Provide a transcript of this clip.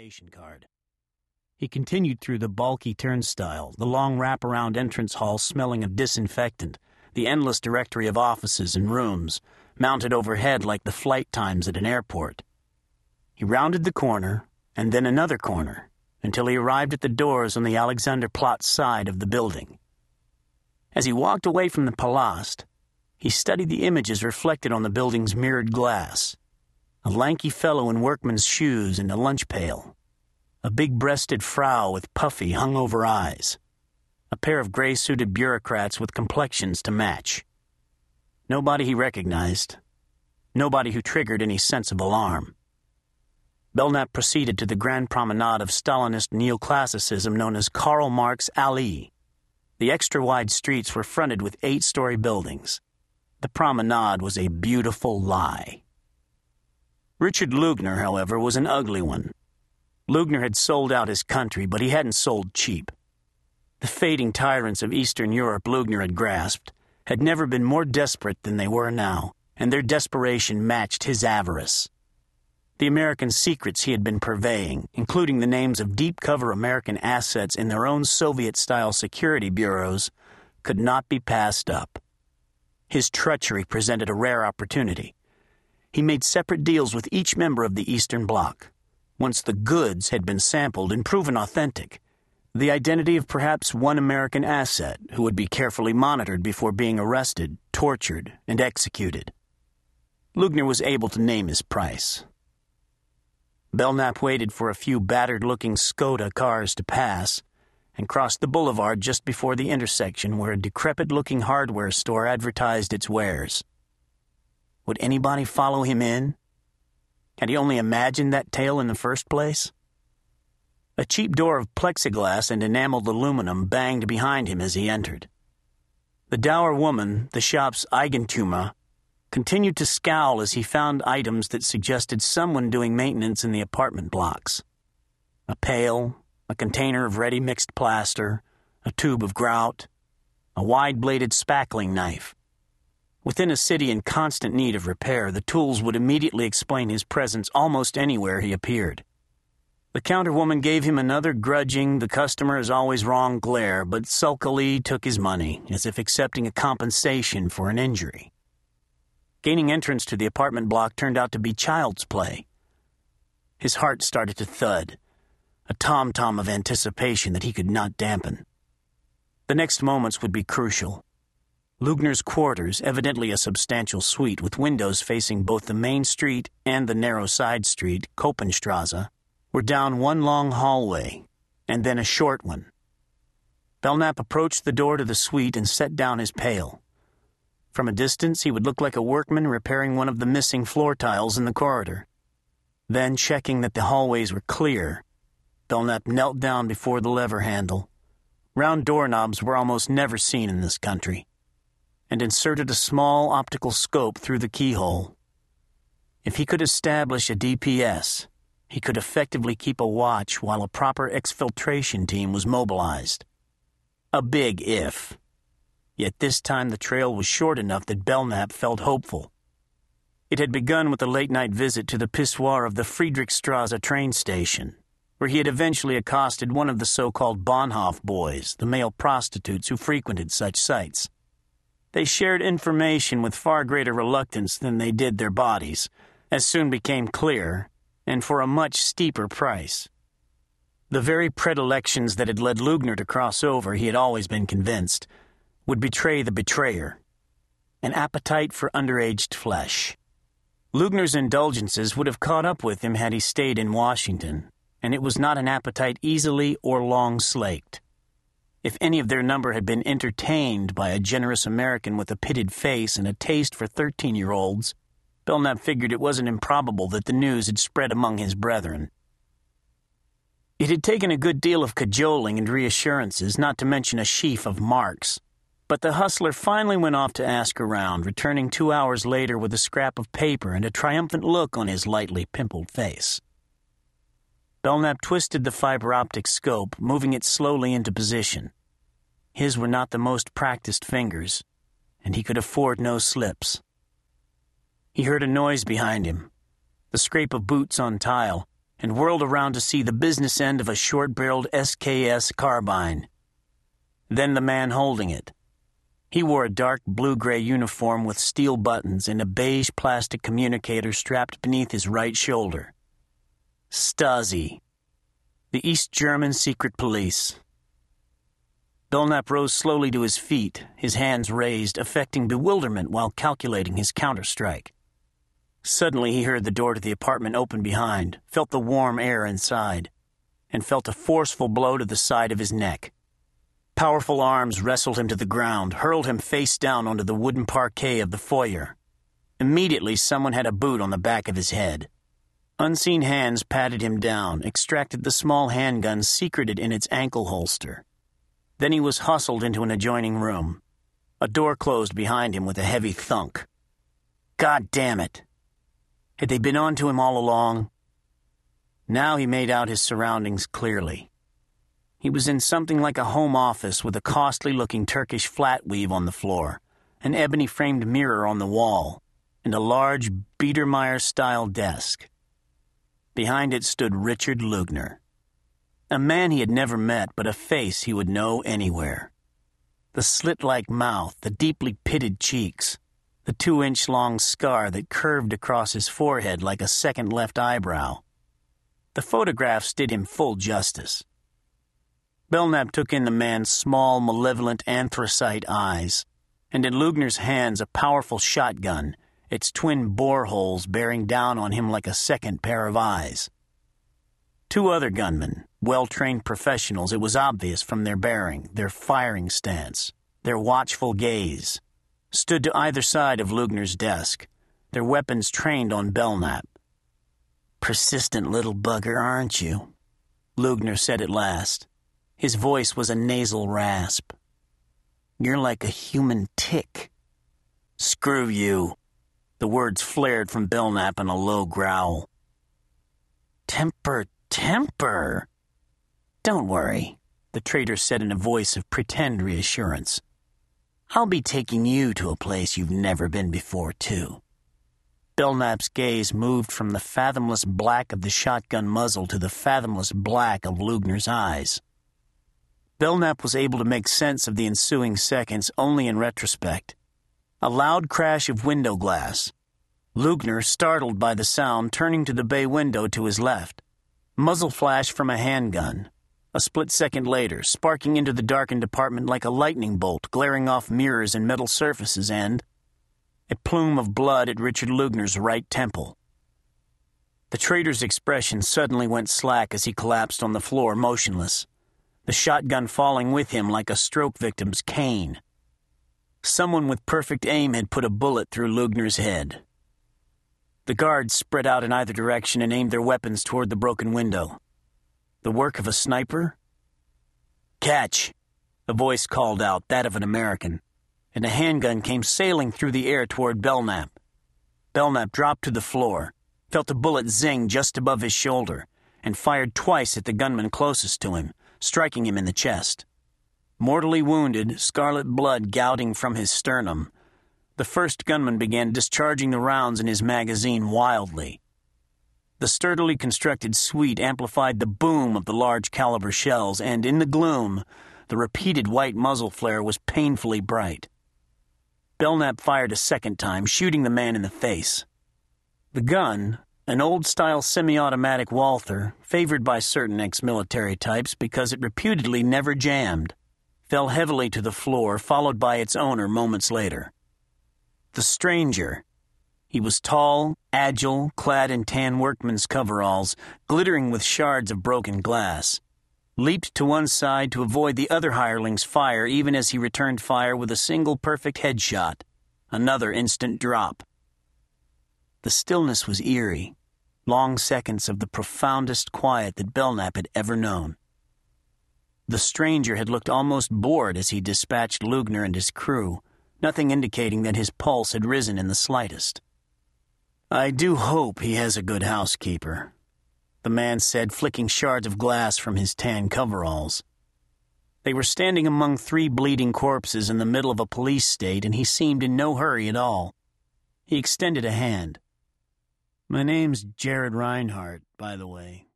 identification card. He continued through the bulky turnstile, the long wraparound entrance hall smelling of disinfectant, the endless directory of offices and rooms, mounted overhead like the flight times at an airport. He rounded the corner, and then another corner, until he arrived at the doors on the Alexanderplatz side of the building. As he walked away from the Palast, he studied the images reflected on the building's mirrored glass. A lanky fellow in workman's shoes and a lunch pail, a big breasted frau with puffy, hungover eyes, a pair of gray suited bureaucrats with complexions to match. Nobody he recognized, nobody who triggered any sense of alarm. Belknap proceeded to the grand promenade of Stalinist neoclassicism known as Karl Marx Alley. The extra wide streets were fronted with eight story buildings. The promenade was a beautiful lie. Richard Lugner, however, was an ugly one Lugner had sold out his country, but he hadn't sold cheap. The fading tyrants of Eastern Europe Lugner had grasped had never been more desperate than they were now, and their desperation matched his avarice. The American secrets he had been purveying, including the names of deep cover American assets in their own Soviet style security bureaus, could not be passed up. His treachery presented a rare opportunity. He made separate deals with each member of the Eastern Bloc once the goods had been sampled and proven authentic. The identity of perhaps one American asset who would be carefully monitored before being arrested, tortured, and executed. Lugner was able to name his price. Belknap waited for a few battered looking Skoda cars to pass and crossed the boulevard just before the intersection where a decrepit looking hardware store advertised its wares. Would anybody follow him in? Had he only imagined that tail in the first place? A cheap door of plexiglass and enameled aluminum banged behind him as he entered. The dour woman, the shop's Eigentümer, continued to scowl as he found items that suggested someone doing maintenance in the apartment blocks. A pail, a container of ready mixed plaster, a tube of grout, a wide bladed spackling knife, Within a city in constant need of repair, the tools would immediately explain his presence almost anywhere he appeared. The counterwoman gave him another grudging, the customer is always wrong glare, but sulkily took his money, as if accepting a compensation for an injury. Gaining entrance to the apartment block turned out to be child's play. His heart started to thud, a tom tom of anticipation that he could not dampen. The next moments would be crucial. Lugner's quarters, evidently a substantial suite with windows facing both the main street and the narrow side street, Koppenstrasse, were down one long hallway, and then a short one. Belknap approached the door to the suite and set down his pail. From a distance, he would look like a workman repairing one of the missing floor tiles in the corridor. Then, checking that the hallways were clear, Belknap knelt down before the lever handle. Round doorknobs were almost never seen in this country and inserted a small optical scope through the keyhole. If he could establish a DPS, he could effectively keep a watch while a proper exfiltration team was mobilized. A big if. Yet this time the trail was short enough that Belknap felt hopeful. It had begun with a late night visit to the pissoir of the Friedrichstrasse train station, where he had eventually accosted one of the so called Bahnhof boys, the male prostitutes who frequented such sites. They shared information with far greater reluctance than they did their bodies, as soon became clear, and for a much steeper price. The very predilections that had led Lugner to cross over, he had always been convinced, would betray the betrayer an appetite for underaged flesh. Lugner's indulgences would have caught up with him had he stayed in Washington, and it was not an appetite easily or long slaked. If any of their number had been entertained by a generous American with a pitted face and a taste for 13 year olds, Belknap figured it wasn't improbable that the news had spread among his brethren. It had taken a good deal of cajoling and reassurances, not to mention a sheaf of marks. But the hustler finally went off to ask around, returning two hours later with a scrap of paper and a triumphant look on his lightly pimpled face. Belknap twisted the fiber optic scope, moving it slowly into position. His were not the most practiced fingers, and he could afford no slips. He heard a noise behind him the scrape of boots on tile, and whirled around to see the business end of a short barreled SKS carbine. Then the man holding it. He wore a dark blue gray uniform with steel buttons and a beige plastic communicator strapped beneath his right shoulder. Stasi, the East German secret police. Belknap rose slowly to his feet, his hands raised, affecting bewilderment while calculating his counterstrike. Suddenly he heard the door to the apartment open behind, felt the warm air inside, and felt a forceful blow to the side of his neck. Powerful arms wrestled him to the ground, hurled him face down onto the wooden parquet of the foyer. Immediately, someone had a boot on the back of his head. Unseen hands patted him down, extracted the small handgun secreted in its ankle holster. Then he was hustled into an adjoining room. A door closed behind him with a heavy thunk. God damn it! Had they been on to him all along? Now he made out his surroundings clearly. He was in something like a home office with a costly looking Turkish flat weave on the floor, an ebony framed mirror on the wall, and a large Biedermeier style desk. Behind it stood Richard Lugner, a man he had never met, but a face he would know anywhere. The slit like mouth, the deeply pitted cheeks, the two inch long scar that curved across his forehead like a second left eyebrow. The photographs did him full justice. Belknap took in the man's small, malevolent anthracite eyes, and in Lugner's hands a powerful shotgun, its twin boreholes bearing down on him like a second pair of eyes. Two other gunmen, well trained professionals, it was obvious from their bearing, their firing stance, their watchful gaze, stood to either side of Lugner's desk, their weapons trained on Belknap. Persistent little bugger, aren't you? Lugner said at last. His voice was a nasal rasp. You're like a human tick. Screw you. The words flared from Belknap in a low growl. Temper, temper. Don't worry, the trader said in a voice of pretend reassurance. I'll be taking you to a place you've never been before, too. Belknap's gaze moved from the fathomless black of the shotgun muzzle to the fathomless black of Lugner's eyes. Belknap was able to make sense of the ensuing seconds only in retrospect. A loud crash of window glass. Lugner, startled by the sound, turning to the bay window to his left. Muzzle flash from a handgun. A split second later, sparking into the darkened apartment like a lightning bolt, glaring off mirrors and metal surfaces, and a plume of blood at Richard Lugner's right temple. The traitor's expression suddenly went slack as he collapsed on the floor, motionless the shotgun falling with him like a stroke victim's cane. Someone with perfect aim had put a bullet through Lugner's head. The guards spread out in either direction and aimed their weapons toward the broken window. The work of a sniper? Catch! A voice called out, that of an American, and a handgun came sailing through the air toward Belknap. Belknap dropped to the floor, felt a bullet zing just above his shoulder, and fired twice at the gunman closest to him, striking him in the chest. Mortally wounded, scarlet blood gouting from his sternum, the first gunman began discharging the rounds in his magazine wildly. The sturdily constructed suite amplified the boom of the large caliber shells, and in the gloom, the repeated white muzzle flare was painfully bright. Belknap fired a second time, shooting the man in the face. The gun, an old style semi automatic Walther, favored by certain ex military types because it reputedly never jammed, fell heavily to the floor, followed by its owner moments later. The stranger. He was tall, agile, clad in tan workman's coveralls, glittering with shards of broken glass. Leaped to one side to avoid the other hireling's fire even as he returned fire with a single perfect headshot. Another instant drop. The stillness was eerie long seconds of the profoundest quiet that Belknap had ever known. The stranger had looked almost bored as he dispatched Lugner and his crew, nothing indicating that his pulse had risen in the slightest. I do hope he has a good housekeeper, the man said, flicking shards of glass from his tan coveralls. They were standing among three bleeding corpses in the middle of a police state, and he seemed in no hurry at all. He extended a hand. My name's Jared Rinehart, by the way.